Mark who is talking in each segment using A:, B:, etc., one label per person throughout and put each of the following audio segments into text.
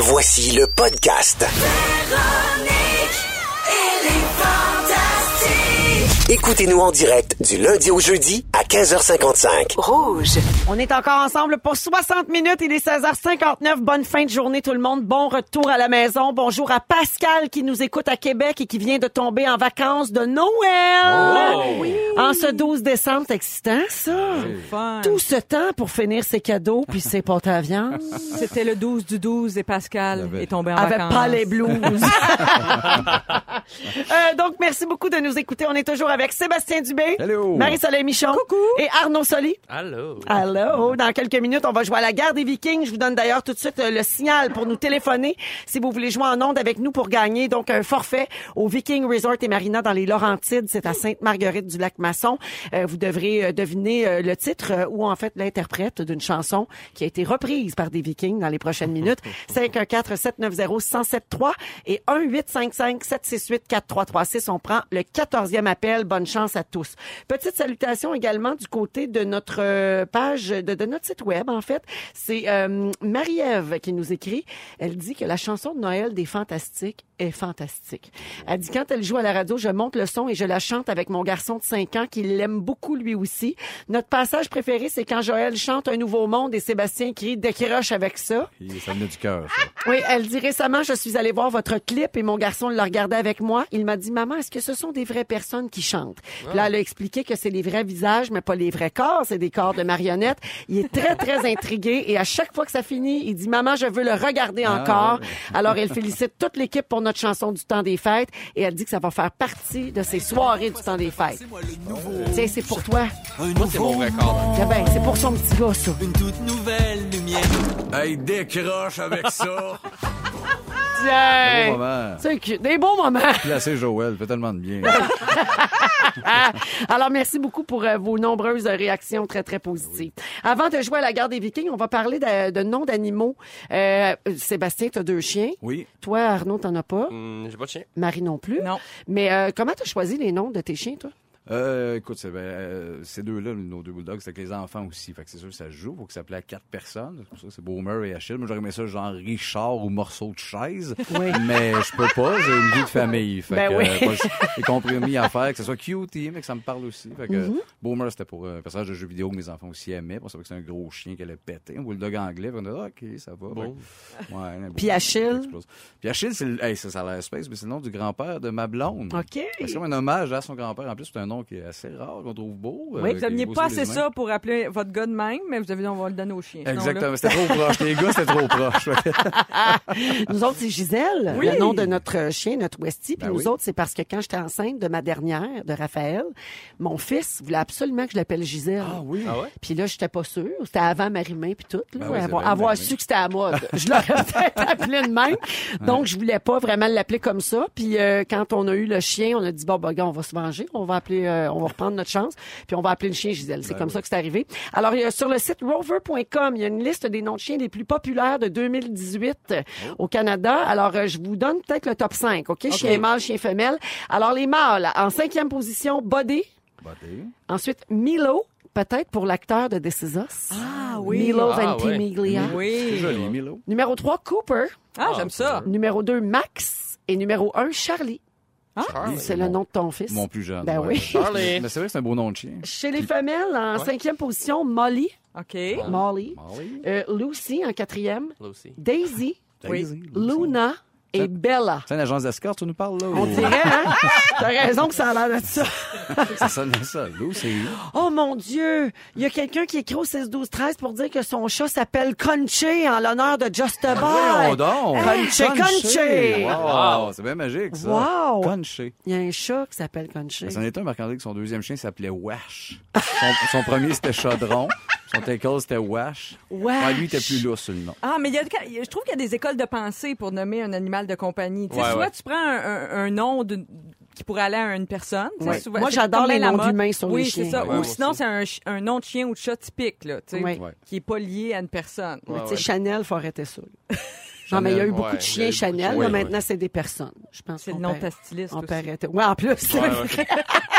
A: Voici le podcast. Écoutez-nous en direct du lundi au jeudi à 15h55.
B: Rouge.
C: On est encore ensemble pour 60 minutes. Il est 16h59. Bonne fin de journée tout le monde. Bon retour à la maison. Bonjour à Pascal qui nous écoute à Québec et qui vient de tomber en vacances de Noël. En ce 12 décembre, c'est excitant ça.
D: Fun.
C: Tout ce temps pour finir ses cadeaux puis ses pâtes à viande.
D: C'était le 12 du 12 et Pascal est tombé en
C: Avec
D: vacances.
C: pas les blues. Euh, donc, merci beaucoup de nous écouter. On est toujours avec Sébastien Dubé. Marie-Soleil Michon et Arnaud Soli.
E: Allô?
C: Allô? Dans quelques minutes, on va jouer à la guerre des Vikings. Je vous donne d'ailleurs tout de suite euh, le signal pour nous téléphoner si vous voulez jouer en onde avec nous pour gagner donc un forfait au Viking Resort et Marina dans les Laurentides. C'est à Sainte-Marguerite du Lac-Masson. Euh, vous devrez euh, deviner euh, le titre ou en fait l'interprète d'une chanson qui a été reprise par des Vikings dans les prochaines minutes. 514-790-1073 et 1-855-768-4336. On prend le 14e appel. Bonne chance à tous. Petite salutation également du côté de notre euh, page, de, de notre site web, en fait. C'est euh, Marie-Ève qui nous écrit. Elle dit que la chanson de Noël des Fantastiques est fantastique. Elle dit quand elle joue à la radio, je monte le son et je la chante avec mon garçon de 5 ans qui l'aime beaucoup lui aussi. Notre passage préféré, c'est quand Joël chante Un nouveau monde et Sébastien crie décroche avec ça.
F: Ça venait du cœur.
C: Oui, elle dit récemment, je suis allée voir votre clip et mon garçon l'a regardé avec moi. Il m'a dit, maman, est-ce que ce sont des vraies personnes qui chantent? Puis là, elle a expliqué que c'est les vrais visages, mais pas les vrais corps, c'est des corps de marionnettes. Il est très, très intrigué et à chaque fois que ça finit, il dit, maman, je veux le regarder encore. Alors, elle félicite toute l'équipe pour notre chanson du temps des fêtes et elle dit que ça va faire partie de ses soirées du temps des fêtes. Tiens, c'est pour toi.
E: Moi, c'est mon record.
C: Ah ben, c'est pour son petit gars, ça.
G: Une toute nouvelle lumière.
F: Hey, décroche avec ça!
C: Tiens!
F: Bon moment.
C: C'est cute. Des bons moments.
F: Placé Joël, fait tellement de bien.
C: Ah, Alors, merci beaucoup pour euh, vos nombreuses réactions très, très positives. Avant de jouer à la guerre des Vikings, on va parler de, de noms d'animaux. Euh, Sébastien, tu as deux chiens.
F: Oui.
C: Toi, Arnaud, t'en as pas.
E: Hum, J'ai pas de chien.
C: Marie non plus.
D: Non.
C: Mais euh, comment tu as choisi les noms de tes chiens, toi?
F: Euh, écoute, c'est, ben, euh, ces deux-là, nos deux bulldogs, c'est avec les enfants aussi. Fait que c'est sûr que ça se joue. Faut que ça plaît à quatre personnes. C'est pour ça que c'est Boomer et Achille. Moi, j'aurais aimé ça genre Richard ou morceau de chaise.
C: Oui.
F: Mais je peux pas. J'ai une vie de famille. Fait
C: Ben
F: que,
C: oui.
F: euh, moi, j'ai compromis à faire que ce soit cute, mais que ça me parle aussi. Fait que
C: Mm-hmm.
F: Boomer, c'était pour euh, un personnage de jeu vidéo que mes enfants aussi aimaient. On savait que c'était un gros chien qui allait péter. Un bulldog anglais. Fait qu'on a dit, OK, ça va.
E: Bon.
F: Fait que- ouais, un
C: Puis Achille?
F: explose. Puis Achille, c'est le- hey, ça, ça a l'air space, mais c'est le nom du grand-père de ma blonde.
C: OK.
F: C'est comme un hommage à son grand-père. En plus, c'est un nom qui est assez rare, qu'on trouve beau.
C: Oui,
F: euh,
D: Vous
F: qui
D: n'aviez pas assez ça pour appeler votre gars de même, mais vous avez dit on va le donner au chien.
F: Exactement. C'était trop proche. Les gars, c'était trop proche.
C: Nous autres, c'est Gisèle,
D: Oui.
C: le nom de notre chien, notre Westie. Puis
F: Ben
C: nous
F: oui.
C: autres, c'est parce que quand j'étais enceinte de ma dernière, de Raphaël, mon fils voulait absolument que je l'appelle Gisèle.
F: ah oui.
E: Ah ouais?
C: Puis là, j'étais pas sûre. C'était avant Marie-Main puis tout. Là,
F: Ben oui,
C: avoir su que c'était à la mode. Je l'aurais peut-être appelé de même. Donc, je voulais pas vraiment l'appeler comme ça. Puis euh, quand on a eu le chien, on a dit, bon, bah, gars, on va se venger. On va appeler, euh, on va reprendre notre chance. Puis on va appeler le chien Gisèle. C'est comme ça que c'est arrivé. Alors, il y a, sur le site rover.com, il y a une liste des noms de chiens les plus populaires de 2018 euh, au Canada. Alors, euh, je vous donne peut-être le top 5, OK? Chien mâle, chien femelle. Alors, les mâles, en cinquième position, Buddy.
F: Buddy.
C: Ensuite, Milo, peut-être pour l'acteur de This Is Us.
D: Ah oui.
C: Milo
E: Ah,
C: Ventimiglia.
F: C'est
D: Oui.
F: joli, Milo.
C: Numéro 3, Cooper.
D: Ah, j'aime ça.
C: Numéro 2, Max. Et numéro 1, Charlie.
E: Charlie.
C: C'est le nom de ton fils.
F: Mon plus jeune.
C: Ben
F: ouais.
C: oui.
E: Charlie.
F: Mais c'est vrai que c'est un beau nom de chien.
C: Chez les femelles, en cinquième position, Molly.
D: OK.
C: Molly.
F: Molly.
C: Euh, Lucy en quatrième.
E: Aussi.
C: Daisy.
F: Daisy.
C: Luna. Et Bella.
F: C'est une agence d'escorte, tu nous parles, là?
C: On dirait, hein? T'as raison que ça a l'air de ça.
F: Ça sonne ça. Lucy.
C: Oh mon Dieu! Il y a quelqu'un qui écrit au 16-12-13 pour dire que son chat s'appelle Conché en l'honneur de Just a
F: Voyons
C: Boy.
F: donc.
C: Conché, Conché.
F: Wow, c'est bien magique, ça.
C: Wow.
F: Conché.
C: Il y a un chat qui s'appelle Conché.
F: C'en est un, Marc-André, que son deuxième chien s'appelait Wash. Son, son premier, c'était Chaudron. Son tackle, c'était Wash.
C: Wash.
F: Ouais, lui, il était plus lousse sur le nom.
D: Ah, mais il y a, je trouve qu'il y a des écoles de pensée pour nommer un animal de compagnie. Tu sais,
E: Ouais,
D: soit
E: ouais.
D: tu prends un, un- un nom de- qui pourrait aller à une personne. souvent-
C: Moi,
D: c'est
C: j'adore les noms d'humains sur
D: oui,
C: les
D: c'est
C: chiens.
D: ça.
E: Ouais,
D: Ou
E: moi
D: sinon, c'est un, nom de chien ou de chat typique, là, qui est pas lié à une personne.
C: Tu sais,
E: ouais.
C: Chanel, faut arrêter ça. Non, mais il y a eu beaucoup
E: ouais,
C: de chiens
E: beaucoup
C: Chanel.
E: chiens.
C: là,
E: Oui,
C: maintenant, c'est des personnes. Je pense
D: C'est le nom de ta styliste
C: On
D: aussi.
C: peut arrêter. Ouais, en plus.
E: Ouais, ouais.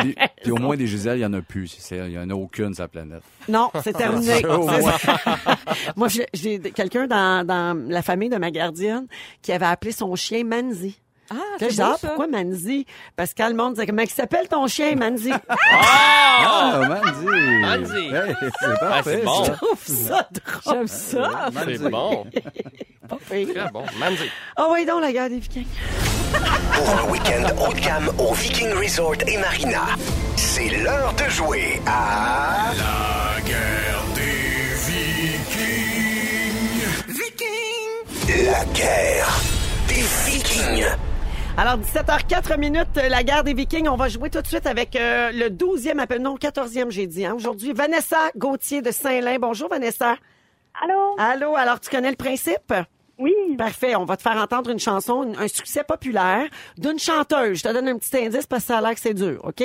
F: Puis, puis au moins des Gisèle, il n'y en a plus. C'est- Il n'y en a aucune sur la planète.
C: Non, c'est terminé. Moi, j'ai- quelqu'un dans, dans la famille de ma gardienne qui avait appelé son chien Manzi.
D: Ah,
C: Là,
D: c'est
C: je dis, ah, pourquoi Manzi? Parce que le monde disait, comment il s'appelle ton chien, Manzi?
F: Ah, Mandy!
E: Mandy.
F: Hey, c'est
E: Ah,
F: parfait,
E: c'est bon.
F: ça.
C: trouve ça drôle.
D: J'aime ça.
E: C'est bon.
C: Pas pire.
E: Très bon. Mandy.
C: Ah oui, donc, la guerre des Vikings.
A: Pour un week-end haut de gamme au Viking Resort et Marina, c'est l'heure de jouer à... La guerre des Vikings. Vikings. La guerre des Vikings.
C: Alors, 17h04 minutes, euh, la guerre des Vikings. On va jouer tout de suite avec euh, le 12e appel, non, 14e, j'ai dit, hein, aujourd'hui. Vanessa Gauthier de Saint-Lin. Bonjour, Vanessa.
B: Allô?
C: Allô, alors tu connais le principe?
B: Oui.
C: Parfait. On va te faire entendre une chanson, un succès populaire d'une chanteuse. Je te donne un petit indice parce que ça a l'air que c'est dur, OK?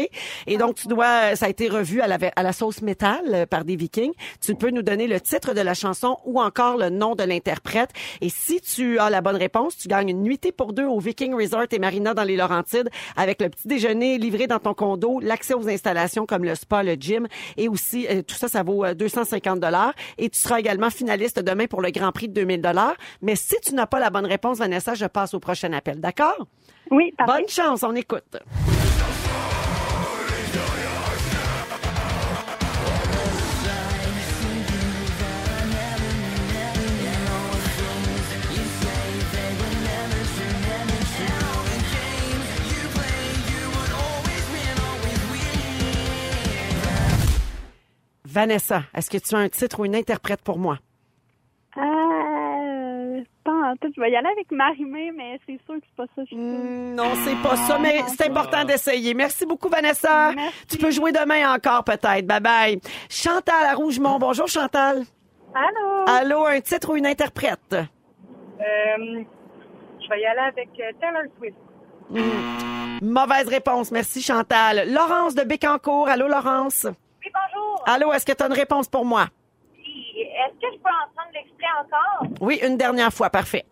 C: Et donc, tu dois, ça a été revu à la, sauce métal euh, par des Vikings. Tu peux nous donner le titre de la chanson ou encore le nom de l'interprète. Et si tu as la bonne réponse, tu gagnes une nuitée pour deux au Viking Resort et Marina dans les Laurentides avec le petit déjeuner livré dans ton condo, l'accès aux installations comme le spa, le gym et aussi, euh, tout ça, ça vaut euh, 250 dollars. Et tu seras également finaliste demain pour le Grand Prix de 2000 dollars. Mais si tu n'as pas la bonne réponse, Vanessa, je passe au prochain appel. D'accord?
B: Oui, parfait.
C: Bonne chance, on écoute. Vanessa, est-ce que tu as un titre ou une interprète pour moi?
B: Euh, pas en tout. Je vais y aller avec Marimé, mais c'est sûr que c'est pas ça. Je suis sûre.
C: Mm, Non, c'est pas ça, mais c'est important d'essayer. Merci beaucoup, Vanessa.
B: Merci.
C: Tu peux jouer demain encore, peut-être. Bye bye. Chantal à Rougemont. Bonjour, Chantal.
B: Allô?
C: Allô, un titre ou une interprète?
H: Euh, je vais y aller avec euh, Taylor Swift.
C: Mauvaise réponse. Merci, Chantal. Laurence de Bécancourt. Allô, Laurence?
H: Oui, bonjour.
C: Allô, est-ce que tu as une réponse pour moi?
H: Est-ce que je peux entendre l'extrait encore?
C: Oui, une dernière fois. Parfait.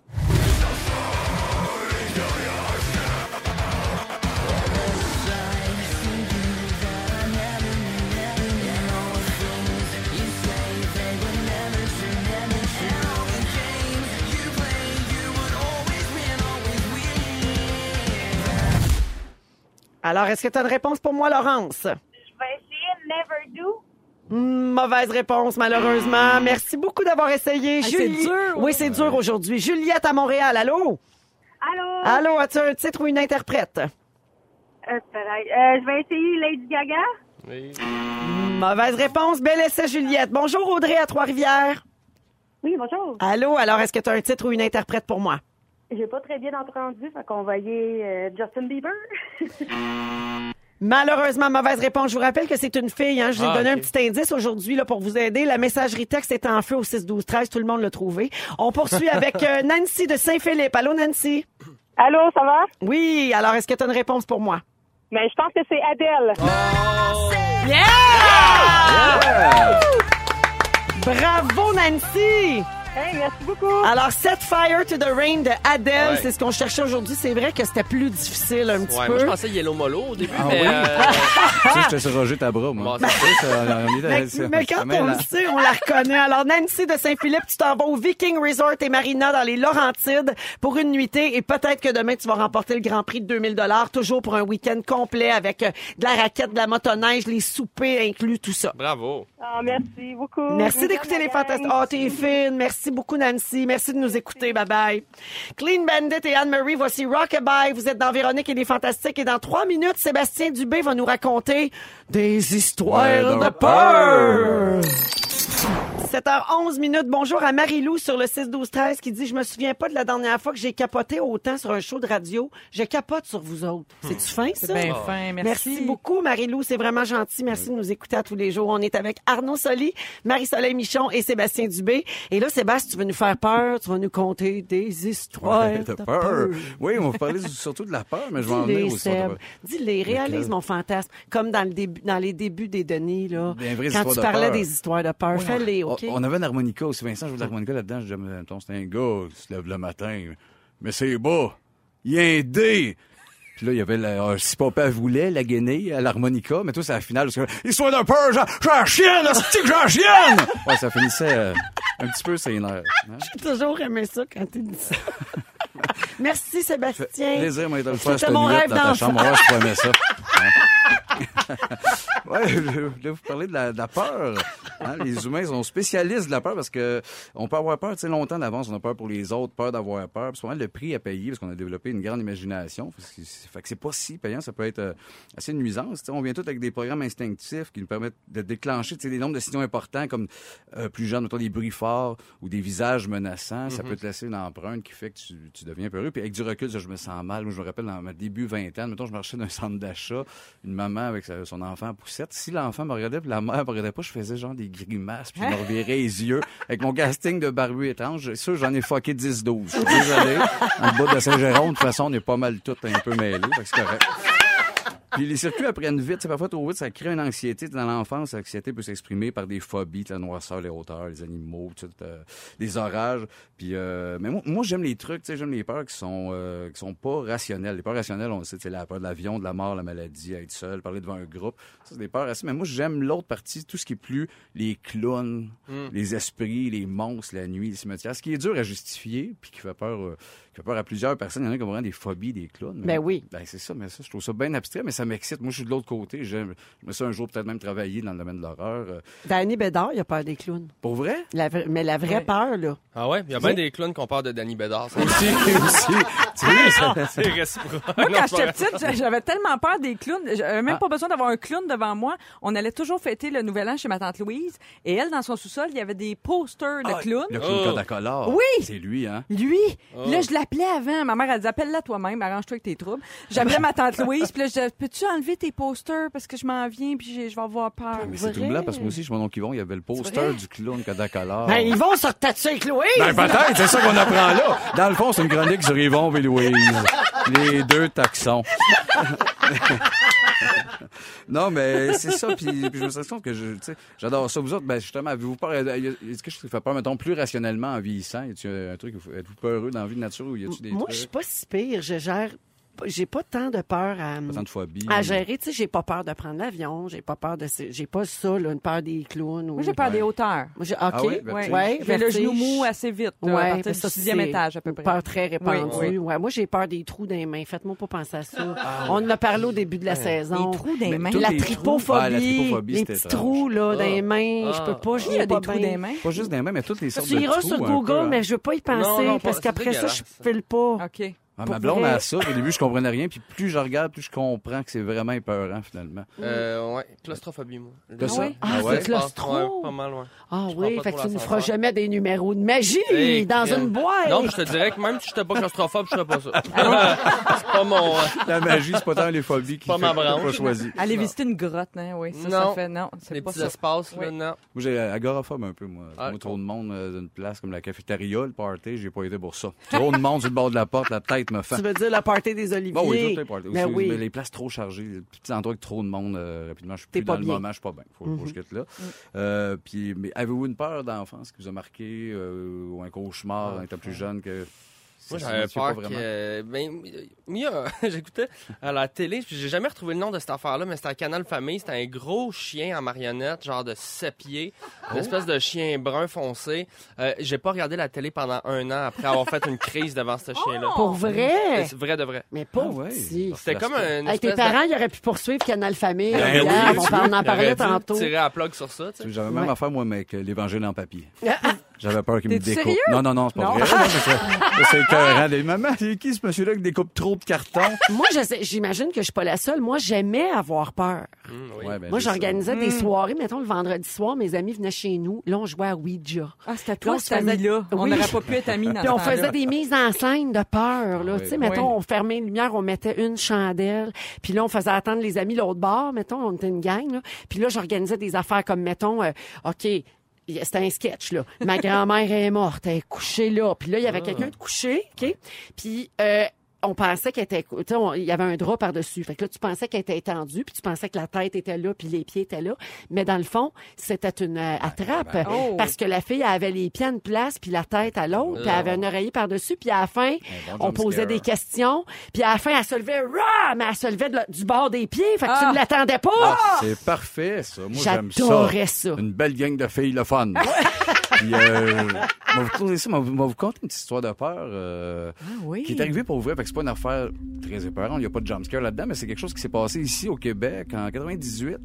C: Alors, est-ce que tu as une réponse pour moi, Laurence?
H: Je vais essayer Never Do.
C: Hmm, Mauvaise réponse, malheureusement. Merci beaucoup d'avoir essayé.
D: c'est dur,
C: Oui, c'est dur aujourd'hui. Juliette à Montréal, allô?
B: Allô?
C: Allô, as-tu un titre ou une interprète?
B: Euh. Euh, je vais essayer Lady Gaga.
E: Oui.
C: Mauvaise réponse. Bel essai, Juliette. Bonjour, Audrey à Trois-Rivières.
B: Oui, bonjour.
C: Allô, alors est-ce que tu as un titre ou une interprète pour moi?
B: J'ai pas très bien entendu, fait qu'on va y aller euh, Justin Bieber.
C: Malheureusement, mauvaise réponse. Je vous rappelle que c'est une fille. Hein. Je vous ai
E: Ah,
C: donné
E: ok.
C: un petit indice aujourd'hui là, pour vous aider. La messagerie texte est en feu au 6 12 13 Tout le monde l'a trouvé. On poursuit avec euh, Nancy de Saint-Philippe. Allô, Nancy?
B: Allô, ça va?
C: Oui, alors est-ce que tu as une réponse pour moi?
B: Mais je pense que c'est Adèle.
C: Bravo, Nancy!
B: Hey, merci beaucoup.
C: Alors, Set Fire to the Rain de Adele,
E: Ouais.
C: c'est ce qu'on cherchait aujourd'hui. C'est vrai que c'était plus difficile un petit
E: Ouais,
C: peu.
E: moi, je pensais Yellow Molo au début,
F: Ah
E: mais.
F: oui?
E: euh,
F: Tu sais, j'étais sur Roger Tabra, moi.
E: Bon,
F: ça,
C: Mais, mais quand on le sait, on la reconnaît. Alors, Nancy de Saint-Philippe, tu t'en vas au Viking Resort et Marina dans les Laurentides pour une nuitée et peut-être que demain, tu vas remporter le Grand Prix de 2000 dollars, toujours pour un week-end complet avec euh, de la raquette, de la motoneige, les soupers inclus, tout ça.
E: Bravo.
B: Ah, merci beaucoup.
C: Merci d'écouter les fantastiques. Oh, t'es fine. Merci beaucoup, Nancy. Merci de nous écouter. Bye bye. Clean Bandit et Anne-Marie, voici Rockabye. Vous êtes dans Véronique et les Fantastiques. Et dans trois minutes, Sébastien Dubé va nous raconter des histoires
F: Ouais,
C: de
F: de
C: peur. 7h11 minutes. Bonjour à Marie-Lou sur le 6-12-13 qui dit Je me souviens pas de la dernière fois que j'ai capoté autant sur un show de radio. Je capote sur vous autres. C'est-tu fin, ça?
D: C'est bien fin, merci.
C: Merci beaucoup, Marie-Lou. C'est vraiment gentil. Merci de nous écouter à tous les jours. On est avec Arnaud Soli, Marie-Soleil Michon et Sébastien Dubé. Et là, Sébastien, tu veux nous faire peur. Tu vas nous conter des histoires
F: Ouais,
C: de peur.
F: peur. Oui, on va parler surtout de la peur, mais je vais en venir
C: Dis-les, réalise mon fantasme. Comme dans, le début, dans les débuts des Denis, là. Quand tu parlais
F: peur.
C: des histoires de peur. Fais-les?
F: On on avait une harmonica aussi. Vincent jouait de l'harmonica là-dedans. Je disais, c'est un gars qui se lève le matin, mais c'est bas. Il y a un D. Puis là, il y avait la, euh, si papa voulait, la guenille, à l'harmonica, mais tout, c'est à la finale. Parce que, Histoire d'un peur, j'ai la chienne, hostie que j'ai la chienne! Ouais, ça finissait euh, un petit peu ses nerfs. hein.
C: J'ai toujours aimé ça quand tu dis ça. Merci, Sébastien.
F: Plaisir, moi, de le faire
C: C'était mon rêve
F: dans ta chambre. Je ça. Hein? ouais, je voulais vous parler de la, de la peur. Hein, les humains sont spécialistes de la peur parce que on peut avoir peur, tu sais, longtemps d'avance. On a peur pour les autres, peur d'avoir peur. Puis souvent, le prix à payer parce qu'on a développé une grande imagination. Fait que c'est- pas si payant. Ça peut être euh, assez sais, on vient tous avec des programmes instinctifs qui nous permettent de déclencher, des nombres de signaux importants comme euh, plus jeune, mettons des bruits forts ou des visages menaçants. Ça peut te laisser une empreinte qui fait que tu, tu deviens peureux. Puis avec du recul, ça, je me sens mal. Moi, je me rappelle dans ma début vingtaine, mettons, je marchais dans un centre d'achat, une maman avec son enfant en poussette. Si l'enfant me regardait puis la mère me regardait pas, je faisais genre des grimaces puis je me revirais les yeux avec mon casting de barbu étrange. Ça, j'en ai fucké 10-12. Je suis désolé. En bas de Saint-Jérôme, de toute façon, on est pas mal tout un peu mêlés. C'est correct. Puis les circuits apprennent vite. C'est parfois trop vite, ça crée une anxiété. Dans l'enfance, l'anxiété peut s'exprimer par des phobies, la noirceur, les hauteurs, les animaux, euh, les orages. Puis, euh, mais moi, moi, j'aime les trucs, j'aime les peurs qui sont euh, qui sont pas rationnelles. Les peurs rationnelles, on sait, c'est la peur de l'avion, de la mort, la maladie, être seul, parler devant un groupe. Ça, c'est des peurs assez. Mais moi, j'aime l'autre partie, tout ce qui est plus les clowns, les esprits, les monstres, la nuit, les cimetières. Ce qui est dur à justifier, puis qui fait peur, euh, fait peur à plusieurs personnes. Il y en a qui ont vraiment des phobies des clowns. mais-
C: Ben oui.
F: ben, c'est ça, mais ça, je trouve ça bien abstrait, mais ça m'excite. Moi, je suis de l'autre côté. J'aime, je me suis un jour peut-être même travailler dans le domaine de l'horreur. Euh,
C: Danny Bédard, il a peur des clowns.
F: pour vrai?
C: La mais la vraie
D: Ouais.
C: peur, là.
E: Ah ouais? Il y a bien des clowns qui ont peur de Danny Bédard. ça.
F: Aussi, aussi. Tu sais, ça-
E: C'est réciproque.
D: Moi, quand j'étais petite, j'avais tellement peur des clowns. J'avais même
F: Ah.
D: pas besoin d'avoir un clown devant moi. On allait toujours fêter le Nouvel An chez ma tante Louise. Et elle, dans son sous-sol, il y avait des posters de clowns.
F: Le clown
E: Oh.
D: Oui.
F: C'est lui, hein?
D: Lui,
E: Oh.
D: là, je l'appelais avant. Ma mère, elle dit, appelle-la toi-même, arrange-toi avec tes troubles. J'appelais ma tante Louise, puis là, je disais, peux-tu enlever tes posters parce que je m'en viens, puis je vais avoir peur.
F: Mais c'est blanc parce que moi aussi, je mon oncle Yvon, il y avait le poster du clown Codacolor.
C: Ben, ils vont se retatuer avec Louise?
F: Ben, peut-être, c'est ça qu'on apprend là. Dans le fond, c'est une chronique sur Yvon et Louise. Les deux taxons. non, mais c'est ça. Puis, puis je me suis que je, j'adore ça. Vous autres, ben, justement, avez-vous peur? Est-ce que je fais peur, mettons, plus rationnellement en vieillissant? Y a un truc, êtes-vous peureux dans la vie de nature ou y a-tu des
C: Moi,
F: trucs?
C: je suis pas si pire. Je gère. J'ai pas tant de peur à.
F: Pas tant de phobie.
C: à gérer, tu sais, j'ai pas peur de prendre l'avion, j'ai pas peur de, j'ai pas ça, là, une peur des clowns. Ou...
D: Moi, j'ai peur des hauteurs.
C: Moi, j'ai- ok,
F: Ah oui,
C: ouais,
F: vertige.
C: ouais,
D: J'ai le genou mou assez vite, là, à
C: Ouais,
D: partir
C: mais
D: du sixième étage, à peu près.
C: peur très répandue.
D: Oui.
C: Ouais, moi, j'ai peur des trous dans les mains. Faites-moi pas penser à ça. On en a parlé au début de la saison.
D: Les trous mains.
C: La
F: les
C: tripophobie,
F: Ah, la tripophobie,
C: les
F: c'était
C: petits trous là, dans les mains,
E: Ah.
C: je peux pas, je
D: Il y a des
C: pas
D: trous
C: bien.
D: des mains?
F: Pas juste des mains, mais toutes les sortes
C: Tu
F: de
C: iras
F: trous,
C: sur
F: un
C: Google,
F: peu, hein.
C: mais je veux pas y penser parce qu'après ça, je file pas.
D: OK.
F: Ah, ma blonde
C: vrai.
F: a ça. Au début, je comprenais rien. Puis plus je regarde, plus je comprends que c'est vraiment épeurant, finalement.
E: Euh, ouais, claustrophobie, moi.
F: De ça?
D: ouais?
C: Ah,
F: Ah
C: c'est
F: ouais?
C: de claustro.
E: Ouais, pas mal, ouais.
C: Ah
E: Je
C: oui, fait que tu ne feras jamais des numéros de magie
E: Hey,
C: dans une boîte.
E: Non, je te dirais que même si j'étais pas claustrophobe, je ferais pas ça. c'est pas mon... euh,
F: La magie, c'est pas tant les phobies qui
E: Pas ma branche.
F: pas choisi.
D: Aller
E: Non.
D: visiter une grotte, hein, oui. Ça,
E: Non.
D: ça fait, non, c'est pas
E: petits
D: ça.
E: espaces, là,
D: Oui.
E: non.
F: Moi, j'ai agoraphobe un peu, moi.
E: Ah,
F: moi, trop de monde euh, d'une place comme la cafétéria, le party, j'ai pas été pour ça. Trop de monde sur le bord de la porte, la tête
C: Tu veux dire la party des oliviers?
F: Bon, oui, tout est party.
C: Ben
F: Aussi,
C: oui.
F: mais les places trop chargées, les petits endroits avec trop de monde, euh, rapidement, je suis plus
C: pas
F: dans le
C: bien.
F: moment, je suis pas bien. Faut, faut
C: Mhm.
F: que je quitte là. Euh, puis, mais avez-vous une peur d'enfance qui vous a marqué, euh, ou un cauchemar quand t'étais plus jeune que...
E: Moi, j'avais
F: pas
E: peur
F: vraiment?
E: que... Ben, il y a- j'écoutais à la télé, puis j'ai jamais retrouvé le nom de cette affaire-là, mais c'était à Canal Famille. C'était un gros chien en marionnette, genre de 7 pieds. Une
F: Oh.
E: espèce de chien brun foncé. Euh, j'ai pas regardé la télé pendant un an après avoir fait une crise devant ce chien-là.
C: Pour vrai?
E: C'est vrai de vrai.
C: Mais pas
F: Ah
C: petit.
E: C'était comme un
C: Hey, tes parents, ils auraient pu poursuivre Canal Famille.
F: Ben oui,
C: on, parle- on en parlait tantôt.
E: Tirer à plug sur ça, tu sais.
F: J'avais même
C: Ouais.
F: affaire, moi, avec l'évangile en papier. J'avais peur qu'il me découpe.
D: sérieux?
F: Non, non, non, c'est pas
D: Non.
F: vrai. C'est écœurant. Des mamans, c'est qui ce monsieur-là qui découpe trop de cartons?
C: Moi, je sais- j'imagine que je suis pas la seule. Moi, j'aimais avoir peur.
E: Oui.
F: Ouais, ben,
C: Moi, j'organisais des soirées. Mettons, le vendredi soir, mes amis venaient chez nous. Là, on jouait à Ouija.
D: Ah, c'était toi,
C: se
D: cet
C: faisait-
D: ami-là. On n'aurait pas pu être amis dans
C: Puis on faisait des mises en scène de peur. Là.
F: Oui.
C: Tu sais, mettons,
D: Oui.
C: on fermait les lumières, on mettait une chandelle. Puis là, on faisait attendre les amis l'autre bord. Mettons, on était une gang. Là. Puis là, j'organisais des affaires comme, mettons, euh, OK, c'était un sketch, là. Ma grand-mère est morte, elle est couchée là. Puis là, il y avait quelqu'un de couché, OK? Puis... Euh, on pensait qu'elle était, tu il y avait un drap par-dessus. Fait que là, tu pensais qu'elle était étendue, puis tu pensais que la tête était là, puis les pieds étaient là. Mais dans le fond, c'était une euh, attrape.
D: Oh.
C: Parce que la fille, elle avait les pieds à une place, puis la tête à l'autre, puis elle avait un oreiller par-dessus, puis à la fin,
F: bon
C: on posait
F: scare.
C: des questions, puis à la fin, elle se levait, Rah! mais elle se levait de du bord des pieds, fait que tu
D: Ah.
C: ne l'attendais pas.
F: Ah, c'est parfait, ça. Moi, j'aime ça. Une belle gang de filles, le fun. Puis, euh, moi, vous conter ça, vous- conter une petite histoire de peur euh,
C: Ah oui.
F: qui est arrivée pour vrai. Fait que c'est pas une affaire très épeurante. Il n'y a pas de jumpscare là-dedans, mais c'est quelque chose qui s'est passé ici au Québec en 98.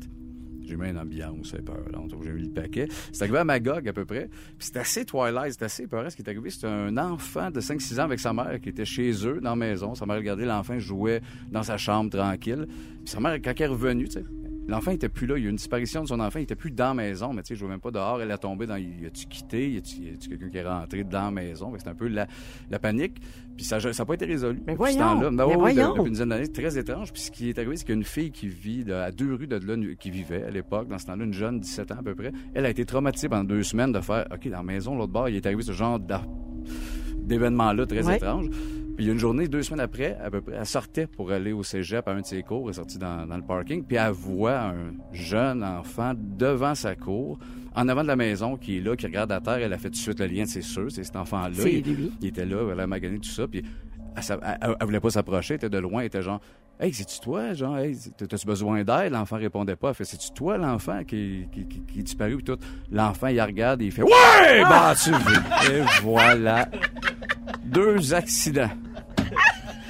F: J'ai mis une ambiance épeurante. J'ai mis le paquet. C'est arrivé à Magog, à peu près. Puis c'est assez Twilight, c'est assez épeurant. Ce qui est arrivé, c'est un enfant de 5-6 ans avec sa mère qui était chez eux, dans la maison. Sa mère regardait l'enfant jouait dans sa chambre, tranquille. Puis sa mère, quand elle est revenue, tu sais, L'enfant était plus là. Il y a eu une disparition de son enfant. Il était plus dans la maison. Mais tu sais, je jouais même pas dehors. Elle a tombé dans. Y a-tu quitté? Y a-tu, quelqu'un qui est rentré dans la maison? C'était un peu la, la panique. Puis ça n'a pas été résolu.
C: Mais voyons. Mais
F: oui,
C: voyons.
F: de- Depuis une dizaine d'années. C'est très étrange. Puis ce qui est arrivé, c'est qu'il y a une fille qui vit à deux rues de là, qui vivait à l'époque, dans ce temps-là, une jeune, 17 ans à peu près. Elle a été traumatisée pendant deux semaines de faire OK, dans la maison, l'autre bord, il est arrivé ce genre d'événement-là très
C: Ouais.
F: étrange. Puis il y a une journée, deux semaines après, à peu près, elle sortait pour aller au cégep à un de ses cours, elle est sortie dans, dans le parking, puis elle voit un jeune enfant devant sa cour, en avant de la maison, qui est là, qui regarde à terre. Elle a fait tout de suite le lien, c'est sûr, c'est cet enfant-là.
C: C'est
F: il, il était là, elle a magané tout ça, puis elle- elle voulait pas s'approcher, elle était de loin, elle était genre... Hey, c'est-tu toi? Genre, hey, t'as-tu besoin d'aide? L'enfant répondait pas. Elle fait, c'est-tu toi, l'enfant, qui, qui, qui, est disparu? L'enfant, il regarde et il fait, ouais! Bah, tu veux. Et voilà. Deux accidents.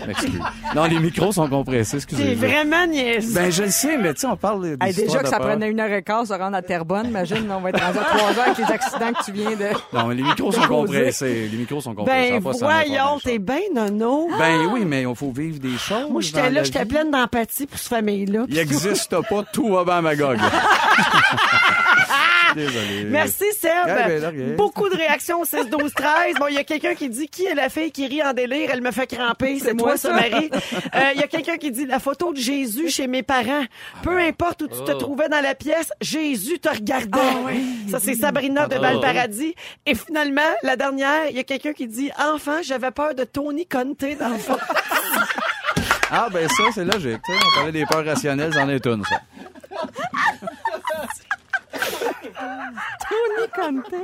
F: M'excuse. Non, les micros sont compressés,
C: T'es
F: excusez-moi.
C: vraiment niaiseux.
F: Ben, je le sais, mais tu sais, on parle des
D: Hey, déjà que
F: de
D: ça
F: peur.
D: prenait une heure et quart se rendre à Terrebonne, imagine, on va être rendu à trois heures avec les accidents que tu viens de.
F: Non, mais les micros sont compressés. Les micros sont compressés.
C: Ben voyons, t'es bien nono.
F: Ben oui, mais il faut vivre des choses.
C: Moi, j'étais là, j'étais pleine d'empathie pour cette famille-là.
F: Il existe pas tout à Magog. Désolé.
C: Merci Seb.
F: Ah, ben.
C: Beaucoup de réactions au 6 12 13. Bon, il y a quelqu'un qui dit qui est la fille qui rit en délire, elle me fait cramper, c'est toi
D: moi,
C: ça. Marie. Euh, Il y a quelqu'un qui dit la photo de Jésus chez mes parents. Peu importe où tu te
E: Oh.
C: trouvais dans la pièce, Jésus te regardait. Ça c'est Sabrina de
E: Oh.
C: Valparadis et finalement la dernière, il y a quelqu'un qui dit enfant, j'avais peur de Tony Conte dans le fond.
F: Ah, ben ça, c'est logique. On parlait des peurs rationnelles, c'en est une, ça.
D: Tony Conte.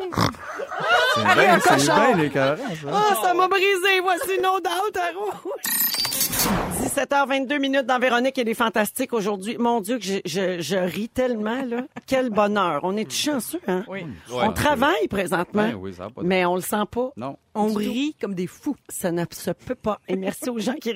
F: C'est bien, c'est bien les ça.
C: Ah, ça m'a brisé. Voici No Doubt à rouge. 17h22 minutes dans Véronique et les Fantastiques aujourd'hui. Mon Dieu, que je, je, je ris tellement, là. Quel bonheur. On est chanceux, hein?
D: Oui.
C: On travaille présentement,
F: Ben oui, ça va pas de-
C: mais on le sent pas.
F: Non.
D: On rit comme des fous.
C: Ça ne se peut pas. Et merci aux gens qui,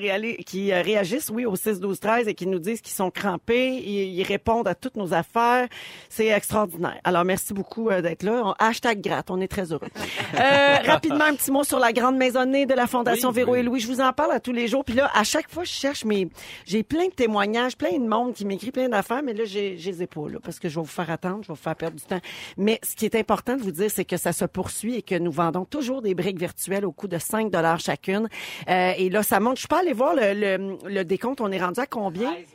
C: euh, réagissent, oui, au 6, 12, 13 et qui nous disent qu'ils sont crampés. Ils, ils répondent à toutes nos affaires. C'est extraordinaire. Alors, merci beaucoup euh, d'être là. On- hashtag gratte. On est très heureux. Euh, rapidement, un petit mot sur la grande maisonnée de la Fondation
F: Oui,
C: Véro
F: oui.
C: et Louis. Je vous en parle à tous les jours. Puis là, à chaque fois, je cherche mes... J'ai plein de témoignages, plein de monde qui m'écrit plein d'affaires, mais là, j'ai, les pas, là, parce que je vais vous faire attendre, je vais vous faire perdre du temps. Mais ce qui est important de vous dire, c'est que ça se poursuit et que nous vendons toujours des briques virtuelles au coût de 5 dollars chacune. Euh, et là, ça monte. Je peux aller voir le, décompte. On est rendu à combien? 13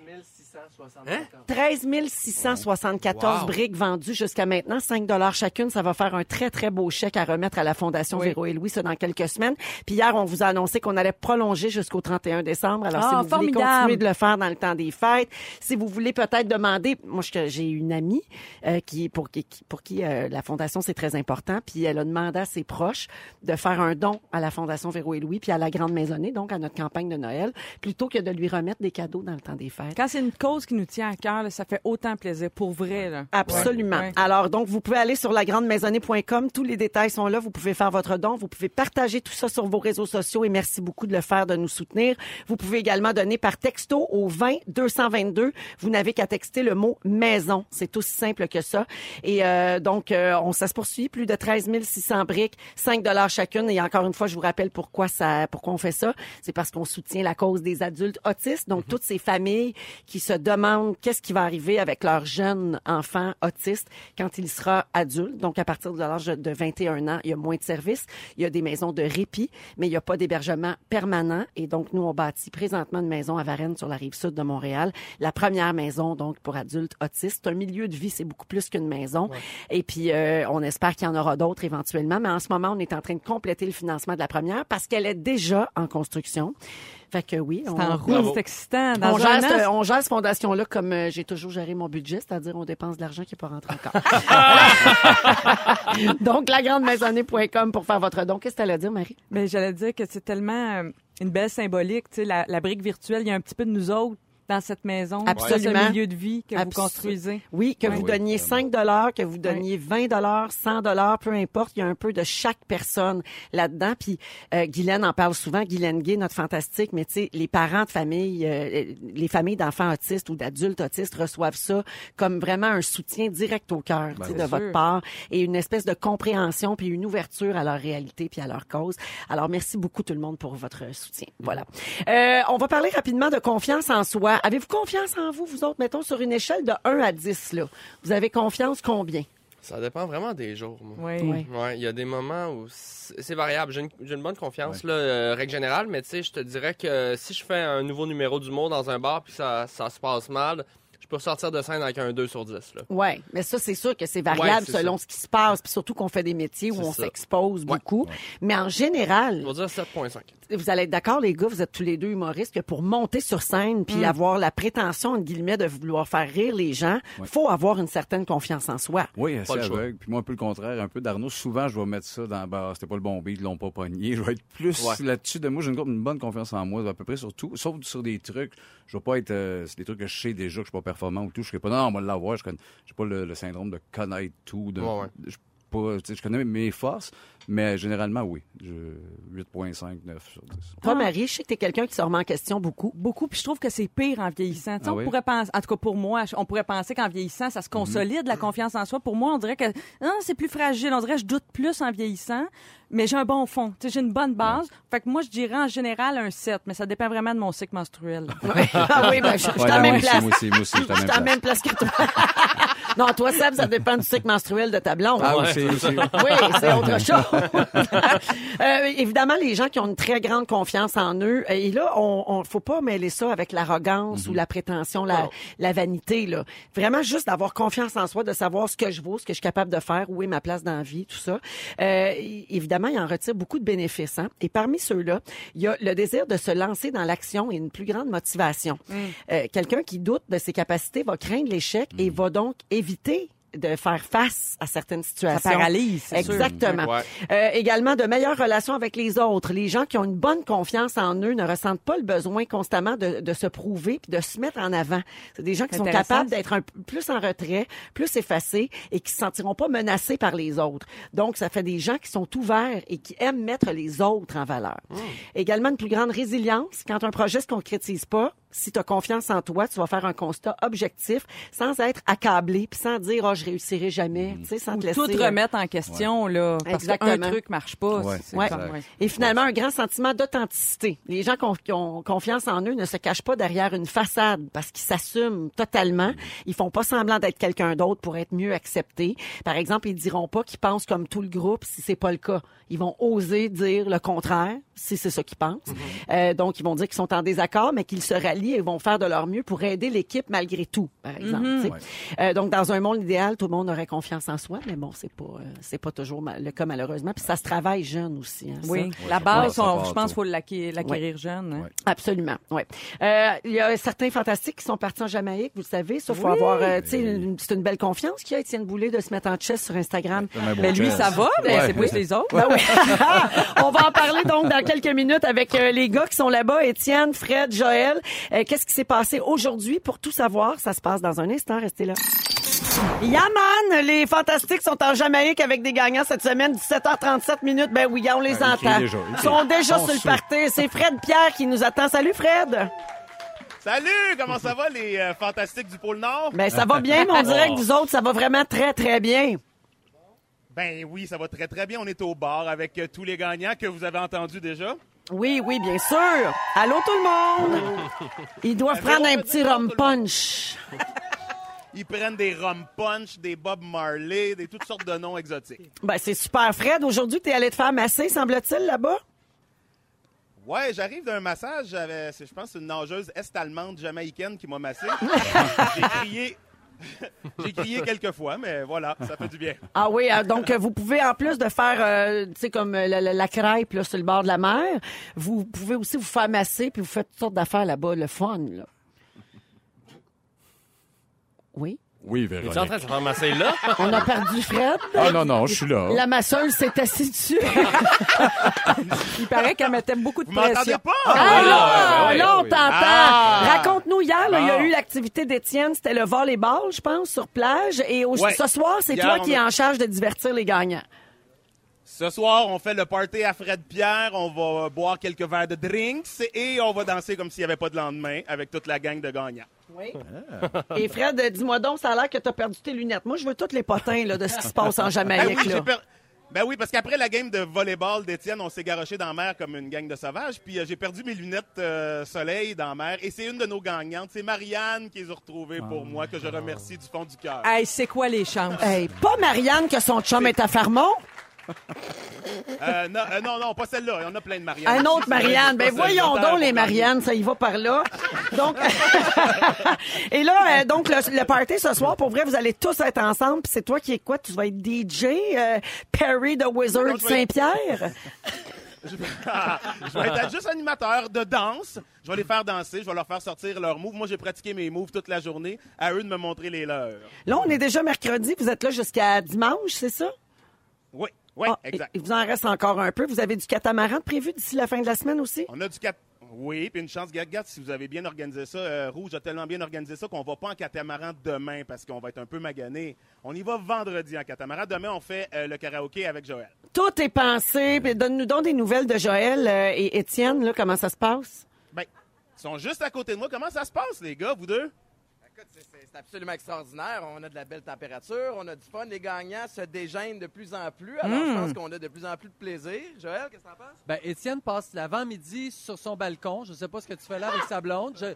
C: 674
E: Wow.
C: briques vendues jusqu'à maintenant, 5 dollars chacune. Ça va faire un très, très beau chèque à remettre à la Fondation
D: Oui.
C: Véro et Louis, ça dans quelques semaines. Puis hier, on vous a annoncé qu'on allait prolonger jusqu'au 31 décembre. Alors, si
D: Ah,
C: vous voulez continuer de le faire dans le temps des fêtes, si vous voulez peut-être demander, moi, j'ai une amie euh, qui pour qui, qui- pour qui euh, la Fondation, c'est très important, puis elle a demandé à ses proches de faire un don à la Fondation Véro et Louis, puis à la Grande Maisonnée, donc à notre campagne de Noël, plutôt que de lui remettre des cadeaux dans le temps des fêtes.
D: Quand c'est une cause qui nous tient à cœur, là, ça fait autant plaisir. Pour vrai, là.
C: Absolument.
D: Ouais.
C: Alors, donc, vous pouvez aller sur lagrandemaisonnée.com. Tous les détails sont là. Vous pouvez faire votre don. Vous pouvez partager tout ça sur vos réseaux sociaux et merci beaucoup de le faire, de nous soutenir. Vous pouvez également donner par texto au 20 222. Vous n'avez qu'à texter le mot maison. C'est aussi simple que ça. Et euh, donc, euh, on ça se poursuit. Plus de 13 600 briques, 5 dollars chacune. Et encore une fois, je vous rappelle pourquoi ça, pourquoi on fait ça. C'est parce qu'on soutient la cause des adultes autistes. Donc, toutes ces familles qui se demandent qu'est-ce qui va arriver avec leur jeune enfant autiste quand il sera adulte. Donc, à partir de l'âge de 21 ans, il y a moins de services. Il y a des maisons de répit, mais il n'y a pas d'hébergement permanent. Et donc, nous, on bâtit présentement une maison à Varennes sur la rive sud de Montréal. La première maison, donc, pour adultes autistes. Un milieu de vie, c'est beaucoup plus qu'une maison. Et puis, euh, on espère qu'il y en aura d'autres éventuellement. Mais en ce moment, on est en train de compléter le financement de la première parce qu'elle est déjà en construction. Fait que oui, on,
D: C'est en roue, c'est excitant. Dans
C: on,
D: un
C: gère, ce- on gère cette fondation-là comme euh, j'ai toujours géré mon budget, c'est-à-dire on dépense de l'argent qui n'est pas rentré encore. Donc, lagrandemaisonnée.com pour faire votre don. Qu'est-ce que tu allais dire, Marie?
D: Ben, j'allais dire que c'est tellement euh, une belle symbolique. Tu sais, la, la brique virtuelle, il y a un petit peu de nous autres dans cette maison,
C: Absolument.
D: dans ce milieu de vie que vous construisez?
C: Oui, que vous
F: Oui,
C: donniez
F: vraiment.
C: 5 dollars, que vous donniez 20 dollars, 100 dollars, peu importe, il y a un peu de chaque personne là-dedans. Puis euh, Guylaine en parle souvent, Guylaine Gay, notre fantastique, mais tu sais, les parents de famille, euh, les familles d'enfants autistes ou d'adultes autistes reçoivent ça comme vraiment un soutien direct au cœur tu sais,
F: Ben,
C: de votre part et une espèce de compréhension puis une ouverture à leur réalité puis à leur cause. Alors merci beaucoup tout le monde pour votre soutien. Voilà. Euh, on va parler rapidement de confiance en soi. Avez-vous confiance en vous, vous autres, mettons, sur une échelle de 1 à 10, là? Vous avez confiance combien?
E: Ça dépend vraiment des jours, moi.
D: Oui.
C: Oui.
E: Ouais, il y a des moments où c'est variable. J'ai une, bonne confiance, là, euh, règle générale, mais tu sais, je te dirais que si je fais un nouveau numéro d'humour dans un bar puis ça, ça se passe mal, je peux ressortir de scène avec un 2 sur 10. Là.
C: Oui, mais ça, c'est sûr que c'est variable
E: Ouais,
C: selon
E: ça.
C: ce qui se passe, puis surtout qu'on fait des métiers où on s'expose
E: Ouais.
C: beaucoup. Mais en général,
E: Je vais dire 7.5.
C: vous allez être d'accord, les gars, vous êtes tous les deux humoristes, que pour monter sur scène
E: Mm.
C: puis avoir la prétention, entre guillemets, de vouloir faire rire les gens, faut avoir une certaine confiance en soi.
F: Oui,
E: Pas
F: assez
E: le choix.
F: aveugle. Puis moi, un peu le contraire, un peu d'Arnaud. Souvent, je vais mettre ça dans bah, c'était pas le bon beat, ils l'ont pas pogné. Je vais être plus
E: Ouais.
F: là-dessus de moi. J'ai une, une bonne confiance en moi, à peu près sur tout. Sauf sur des trucs. Je vais pas être. euh, c'est des trucs que je sais déjà que je suis pas performant ou tout. Je serai pas. Non, on va l'avoir. Je connais. J'ai pas le, le syndrome de connaître tout. De,
E: Ouais, ouais.
F: Je, pas, tu je connais mes forces, mais généralement, oui. Je, 8.5, 9 sur 10.
C: Toi, Marie, je sais que t'es quelqu'un qui se remet en question beaucoup.
D: Beaucoup, puis je trouve que c'est pire en vieillissant. Tu
F: Ah
D: on
F: oui?
D: pourrait penser, en tout cas pour moi, on pourrait penser qu'en vieillissant, ça se consolide la confiance en soi. Pour moi, on dirait que non, c'est plus fragile. On dirait que je doute plus en vieillissant, mais j'ai un bon fond. Tu j'ai une bonne base. Fait que moi, je dirais en général un 7, mais ça dépend vraiment de mon cycle menstruel.
C: ah oui, ben, je, suis
F: Ouais,
C: même place.
F: Moi aussi, moi aussi, je suis à
C: Je suis à la même place que toi. non, toi, Seb, ça dépend du cycle menstruel de ta blonde.
F: Ah,
E: Ouais,
F: aussi, aussi.
C: Oui, c'est autre chose. Euh, évidemment, les gens qui ont une très grande confiance en eux, euh, et là, on, on faut pas mêler ça avec l'arrogance ou la prétention, la, la vanité. Là. Vraiment, juste d'avoir confiance en soi, de savoir ce que je vaux, ce que je suis capable de faire, où est ma place dans la vie, tout ça. Euh, évidemment, il en retire beaucoup de bénéfices. Hein? Et parmi ceux-là, il y a le désir de se lancer dans l'action et une plus grande motivation. Euh, Quelqu'un qui doute de ses capacités va craindre l'échec et va donc éviter de faire face à certaines situations.
D: paralyse, c'est sûr.
C: Exactement.
E: Ouais.
C: Euh, également, de meilleures relations avec les autres. Les gens qui ont une bonne confiance en eux ne ressentent pas le besoin constamment de, de se prouver puis de se mettre en avant. C'est des gens qui sont capables
D: ça.
C: d'être un peu plus en retrait, plus effacés et qui se sentiront pas menacés par les autres. Donc, ça fait des gens qui sont ouverts et qui aiment mettre les autres en valeur. Également, une plus grande résilience. Quand un projet se concrétise pas, si tu as confiance en toi, tu vas faire un constat objectif sans être accablé puis sans dire oh je réussirai jamais, tu sais sans te laisser
D: Tout remettre en question, là. Parce qu'un
C: Exactement.
D: truc marche pas.
F: Ouais,
D: c'est
C: Ouais.
D: ouais.
C: Et finalement, un grand sentiment d'authenticité. Les gens qui ont, qui ont confiance en eux ne se cachent pas derrière une façade parce qu'ils s'assument totalement. Ils font pas semblant d'être quelqu'un d'autre pour être mieux acceptés. Par exemple, ils diront pas qu'ils pensent comme tout le groupe si c'est pas le cas. Ils vont oser dire le contraire si c'est ce qu'ils pensent. Euh, donc, ils vont dire qu'ils sont en désaccord, mais qu'ils se rallient et vont faire de leur mieux pour aider l'équipe malgré tout, par exemple. sais.
F: Ouais.
C: Euh, donc, dans un monde idéal, tout le monde aurait confiance en soi, mais bon, c'est pas, euh, c'est pas toujours le cas malheureusement. Puis ça se travaille jeune aussi. hein.
D: Oui, la base,
F: part, ça
D: on-
F: part
D: je pense faut l'acquérir, jeune. hein.
F: Ouais.
C: Absolument, oui. Euh, Il y a certains fantastiques qui sont partis en Jamaïque, vous le savez. Ça, faut avoir, euh, tu sais, c'est une belle confiance qu'il y a, Étienne Boulay, de se mettre en chess sur Instagram.
D: Ben lui, ça va, mais
F: Ouais.
D: c'est plus les autres.
C: Ben oui. On va en parler donc dans quelques minutes avec euh, les gars qui sont là-bas, Étienne, Fred, Joël. Euh, Qu'est-ce qui s'est passé aujourd'hui? Pour tout savoir? Ça se passe dans un instant, restez là. Yaman, les fantastiques sont en Jamaïque avec des gagnants cette semaine, 17h37 minutes. Ben oui, on les
F: crient
C: entend.
F: déjà, ils
C: sont déjà
F: On
C: sur le party. C'est Fred Pierre qui nous attend. Salut Fred!
I: Salut, comment ça va les euh, fantastiques du pôle Nord?
C: Ben ça va bien, mais on dirait que vous autres, ça va vraiment très, très bien.
I: Ben oui, ça va très très bien. On est au bar avec euh, tous les gagnants que vous avez entendus déjà.
C: Oui, oui, bien sûr. Allô tout le monde! Ils doivent prendre un petit rum punch.
I: Ils prennent des rum punch, des Bob Marley, des toutes sortes de noms exotiques.
C: Ben c'est super. Fred, aujourd'hui, t'es allé te faire masser, semble-t-il, là-bas?
I: Ouais, j'arrive d'un massage. J'avais, je pense, une nageuse est-allemande jamaïcaine qui m'a massé. J'ai crié, J'ai crié quelques fois, mais voilà, ça fait du bien.
C: Ah oui, euh, donc euh, vous pouvez, en plus de faire, euh, tu sais, comme euh, la, crêpe sur le bord de la mer, vous pouvez aussi vous faire masser, puis vous faites toutes sortes d'affaires là-bas, le fun, là. Oui?
J: Oui,
E: Es-tu en
J: Véronique.
E: train de se faire masser là?
C: On a perdu Fred.
J: Ah non, non, je suis là.
C: La masseuse s'est assise dessus.
D: Il paraît qu'elle mettait beaucoup de
I: Vous m'entendez
D: pression.
I: pas?
C: Ah, là,
E: ouais, ouais,
C: là, on t'entend.
I: Ah!
C: Raconte-nous, hier, il y a eu l'activité d'Étienne, c'était le volleyball, je pense, sur plage. Et au-
I: Ouais.
C: ce soir, c'est toi qui es
I: a-
C: en charge de divertir les gagnants.
I: Ce soir, on fait le party à Fred Pierre. On va boire quelques verres de drinks et on va danser comme s'il n'y avait pas de lendemain avec toute la gang de gagnants.
C: Oui. Et Fred, dis-moi donc, ça a l'air que tu as perdu tes lunettes. Moi, je veux tous les potins là, de ce qui se passe en
I: Ben
C: Jamaïque.
I: oui,
C: là.
I: Ben oui, parce qu'après la game de volleyball d'Étienne, on s'est garoché dans la mer comme une gang de sauvages. Puis euh, j'ai perdu mes lunettes euh, soleil dans la mer. Et c'est une de nos gagnantes. C'est Marianne qui les a retrouvées pour moi, que je remercie du fond du cœur.
D: Hey, c'est quoi les chances?
C: Hey, pas Marianne que son chum est à Farmont.
I: Euh, non, euh, non, non, pas celle-là. Il y en a plein de Marianne.
C: Un autre Marianne. Ben voyons donc les Marianne, ça y va par là. Donc, et là, euh, donc le, le party ce soir, pour vrai, vous allez tous être ensemble. Puis c'est toi qui es quoi? Tu vas être DJ, Perry the Wizard
I: je vais
C: Saint-Pierre?
I: Je vais être juste animateur de danse. Je vais les faire danser. Je vais leur faire sortir leurs moves. Moi, j'ai pratiqué mes moves toute la journée. À eux de me montrer les leurs.
C: Là, on est déjà mercredi. Vous êtes là jusqu'à dimanche, c'est ça?
I: Oui, oui,
C: Ah,
I: exact.
C: Il vous en reste encore un peu. Vous avez du catamaran de prévu d'ici la fin de la semaine aussi?
I: On a du cat. Oui, puis une chance, regarde, si vous avez bien organisé ça, euh, Rouge a tellement bien organisé ça qu'on va pas en catamaran demain parce qu'on va être un peu magané. On y va vendredi en catamaran. Demain, on fait euh, le karaoké avec Joël.
C: Tout est pensé. Donne-nous donc des nouvelles de Joël euh, et Étienne. Là, comment ça se passe?
I: Ben, ils sont juste à côté de moi. Comment ça se passe, les gars, vous deux?
K: Écoute, c'est- absolument extraordinaire. On a de la belle température, on a du fun. Les gagnants se déjeunent de plus en plus. Alors, je pense qu'on a de plus en plus de plaisir. Joël, qu'est-ce que t'en penses?
G: Ben, Étienne passe l'avant-midi sur son balcon. Je sais pas ce que tu fais là avec sa blonde. Je-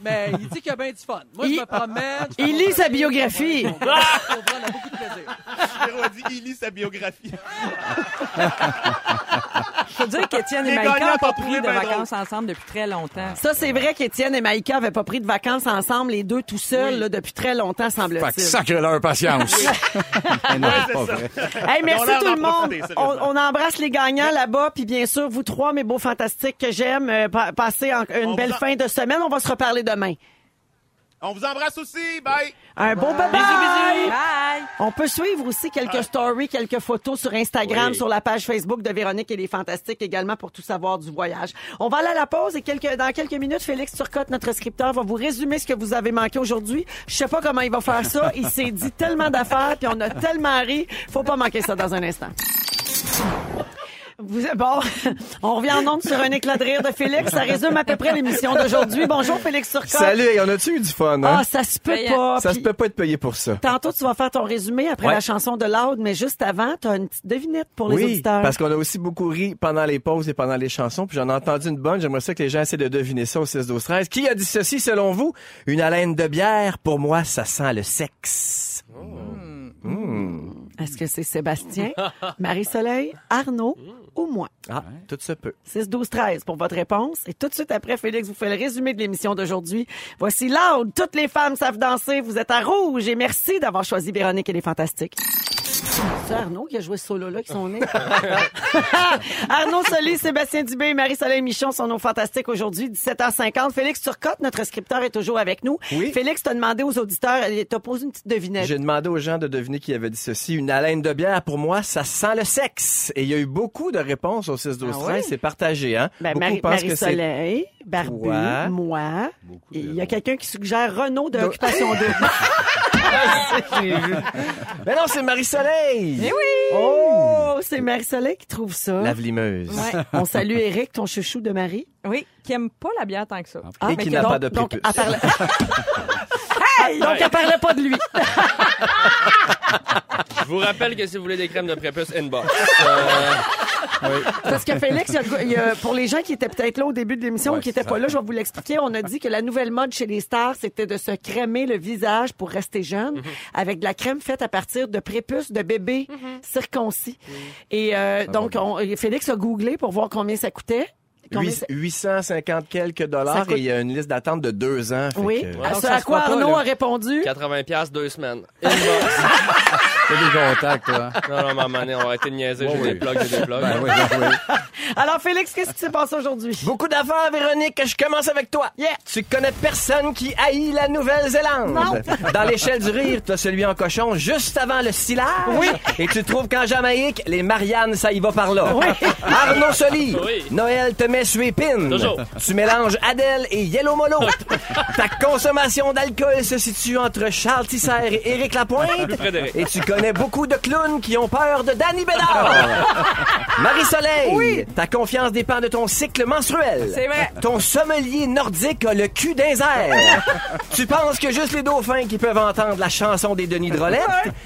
G: Mais il dit qu'il y a bien du fun. Moi,
C: Il-
G: je me promène. je
C: Il lit sa biographie.
G: On a beaucoup de plaisir.
I: Dit, il lit sa biographie.
D: faut dire qu'Étienne et Maïka n'ont pas pris de vacances ensemble depuis très longtemps.
C: Ça, c'est vrai qu'Étienne et Maïka avaient pas pris de vacances ensemble, les deux tout seuls,
I: Oui.
C: là, depuis très longtemps,
F: Fait que
C: semble-t-il.
F: sacré leur patience. Non, c'est pas vrai.
C: Hey, merci tout le monde.
I: profiter,
C: On, embrasse les gagnants là-bas, puis bien sûr, vous trois, mes beaux fantastiques que j'aime, euh, pa- passez en- une
I: On
C: belle fin de semaine. On va se reparler demain.
I: On vous embrasse aussi. Bye!
C: Un beau bye-bye!
D: Bye!
C: On peut suivre aussi quelques stories, quelques photos sur Instagram,
F: Oui.
C: sur la page Facebook de Véronique et les Fantastiques également pour tout savoir du voyage. On va aller à la pause et quelques, dans quelques minutes, Félix Turcotte, notre scripteur, va vous résumer ce que vous avez manqué aujourd'hui. Je sais pas comment il va faire ça. Il s'est dit tellement d'affaires puis on a tellement ri. Faut pas manquer ça dans un instant. Vous, bon, on revient en ondes sur un éclat de rire de Félix. Ça résume à peu près l'émission d'aujourd'hui. Bonjour Félix Turcotte.
L: Salut, on a-tu eu du fun, hein?
C: Ah, ça se peut
D: Payant.
C: pas.
L: ça
C: Puis-
L: se peut pas être payé pour ça.
C: Tantôt, tu vas faire ton résumé après
L: Ouais.
C: la chanson de Loud, mais juste avant, tu as une petite devinette pour les
L: oui,
C: auditeurs.
L: parce qu'on a aussi beaucoup ri pendant les pauses et pendant les chansons, puis j'en ai entendu une bonne. J'aimerais ça que les gens essaient de deviner ça au 6 12 13 Qui a dit ceci selon vous? Une haleine de bière, pour moi, ça sent le sexe.
C: Est-ce que c'est Sébastien, Marie-Soleil, Arnaud ou moi?
L: Ah, tout se peut.
C: 6, 12, 13 pour votre réponse. Et tout de suite après, Félix vous fait le résumé de l'émission d'aujourd'hui. Voici Loud. Toutes les femmes savent danser. Vous êtes à rouge et merci d'avoir choisi Véronique et les Fantastiques. C'est Arnaud qui a joué ce solo-là qui sont nés. Arnaud Soli, Sébastien Dubé et Marie-Soleil Michon sont nos fantastiques aujourd'hui, 17h50. Félix Turcotte, notre scripteur, est toujours avec nous.
L: Oui.
C: Félix, t'as demandé aux auditeurs, t'as posé une petite devinette.
L: J'ai demandé aux gens de deviner qui avait dit ceci. Une haleine de bière, pour moi, ça sent le sexe. Et il y a eu beaucoup de réponses au 6 12
C: Ah
L: 13
C: ouais?
L: C'est partagé, hein?
C: Ben,
L: beaucoup
C: Marie-
L: pensent que c'est...
C: Marie-Soleil, Barbu,
L: Toi.
C: moi. Il y a quelqu'un qui suggère Renault de Occupation Double.
L: Mais non, c'est Marie-Soleil!
C: Eh oui! Oh, c'est Marie-Soleil qui trouve ça.
L: La vlimeuse.
C: Ouais. On salue Eric, ton chouchou de Marie.
D: Oui, qui aime pas la bière tant que ça.
C: Ah,
L: Et
C: mais
L: qui n'a
C: donc-
L: pas de
C: donc,
L: prépuce.
C: elle parlait... Hey! Donc, elle parlait pas de lui.
E: Je vous rappelle que si vous voulez des crèmes de prépuce, inbox. Euh,
C: Parce que Félix, il y a- il y a- pour les gens qui étaient peut-être là au début de l'émission
F: Ouais,
C: ou qui n'étaient pas là, je vais vous l'expliquer. On a dit que la nouvelle mode chez les stars, c'était de se crémer le visage pour rester jeune avec de la crème faite à partir de prépuces de bébés circoncis. Et euh, donc, on- et Félix a googlé pour voir combien ça coûtait. Combien
L: Huit-
C: c'est?
L: 850 quelques
C: Ça
L: dollars
C: coûte-
L: et il y a une liste d'attente de deux ans. fait
C: Oui.
L: que-
C: À ce à quoi Arnaud a répondu?
E: 80 pièces deux semaines.
F: T'as des contacts, toi.
E: non, non, maman, on va arrêter de niaiser. J'ai des
F: oui.
E: plugs, j'ai des plugs.
F: Ben oui, ben oui.
C: Alors, Félix, qu'est-ce qui s'est passé aujourd'hui?
L: Beaucoup d'affaires, Véronique. Je commence avec toi.
C: Yeah.
L: Tu connais personne qui haït la Nouvelle-Zélande.
C: Non.
L: Dans l'échelle du rire, t'as celui en cochon juste avant le silage.
C: Oui.
L: Et tu trouves qu'en Jamaïque, les Mariannes, ça y va par là. Arnaud Soli.
E: Oui.
L: Noël te met sur pins.
E: Toujours.
L: Tu mélanges Adèle et Yellow Molo. Ta consommation d'alcool se situe entre Charles Tisser et Éric Lapointe.
E: près d'Éric.
L: Et tu connais beaucoup de clowns qui ont peur de Danny Bédard. Marie-Soleil.
C: Oui.
L: Ta confiance dépend de ton cycle menstruel.
D: C'est vrai.
L: Ton sommelier nordique a le cul d'un tu penses que juste les dauphins qui peuvent entendre la chanson des Denis Drolet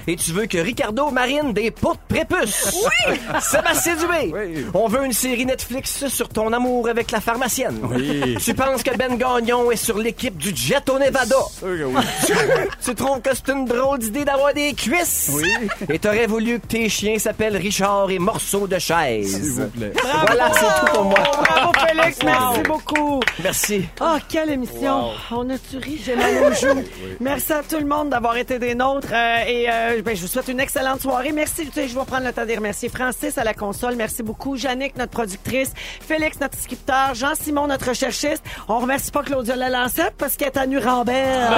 L: et tu veux que Ricardo marine des pots de prépuce. Oui! Sébastien Dubé.
F: Oui.
L: On veut une série Netflix sur ton amour avec la pharmacienne.
F: Oui.
L: Tu penses que Ben Gagnon est sur l'équipe du Jet au Nevada.
F: Sûr que oui.
L: Tu trouves que c'est une drôle d'idée d'avoir des cuisses?
F: Oui.
L: Et t'aurais voulu que tes chiens s'appellent Richard et Morceau de chaise.
F: S'il vous plaît.
L: Voilà, c'est tout pour moi.
C: Bravo, Félix. Merci beaucoup.
L: Merci.
C: Oh, quelle émission! On a-tu ri? J'ai mal aux joues. Merci à tout le monde d'avoir été des nôtres. euh, et euh, ben, je vous souhaite une excellente soirée. Merci. Tu sais, je vais prendre le temps de les remercier. Francis à la console, merci beaucoup. Jannick, notre productrice. Félix, notre scripteur. Jean-Simon, notre recherchiste. On remercie pas Claudia Lalancette parce qu'elle est à Nuremberg.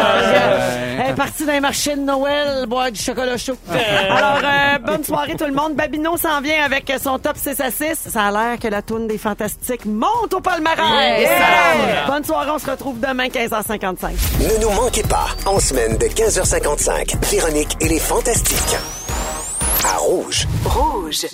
C: Elle est partie d'un marché de Noël boire du chocolat chaud. Alors, euh, bonne soirée tout le monde. Babino s'en vient avec son top 6 à 6. Ça a l'air que la toune des Fantastiques monte au palmarès.
A: Yeah!
C: Bonne soirée, on se retrouve demain 15h55.
A: Ne nous manquez pas, en semaine de 15h55, Véronique et les Fantastiques. À Rouge.
J: Rouge.